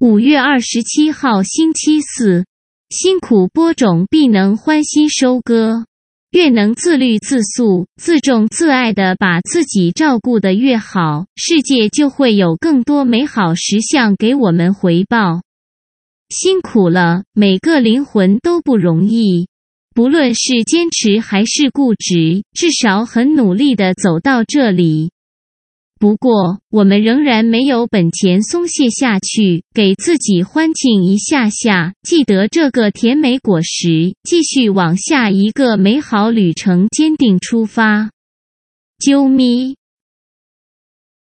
五月二十七号星期四，辛苦播种必能欢欣收割。越能自律自素、自重自爱的把自己照顾得越好，世界就会有更多美好实相给我们回报。辛苦了，每个灵魂都不容易，不论是坚持还是固执，至少很努力的走到这里。不过，我们仍然没有本钱松懈下去，给自己欢庆一下下，记得这个甜美果实，继续往下一个美好旅程坚定出发。啾咪。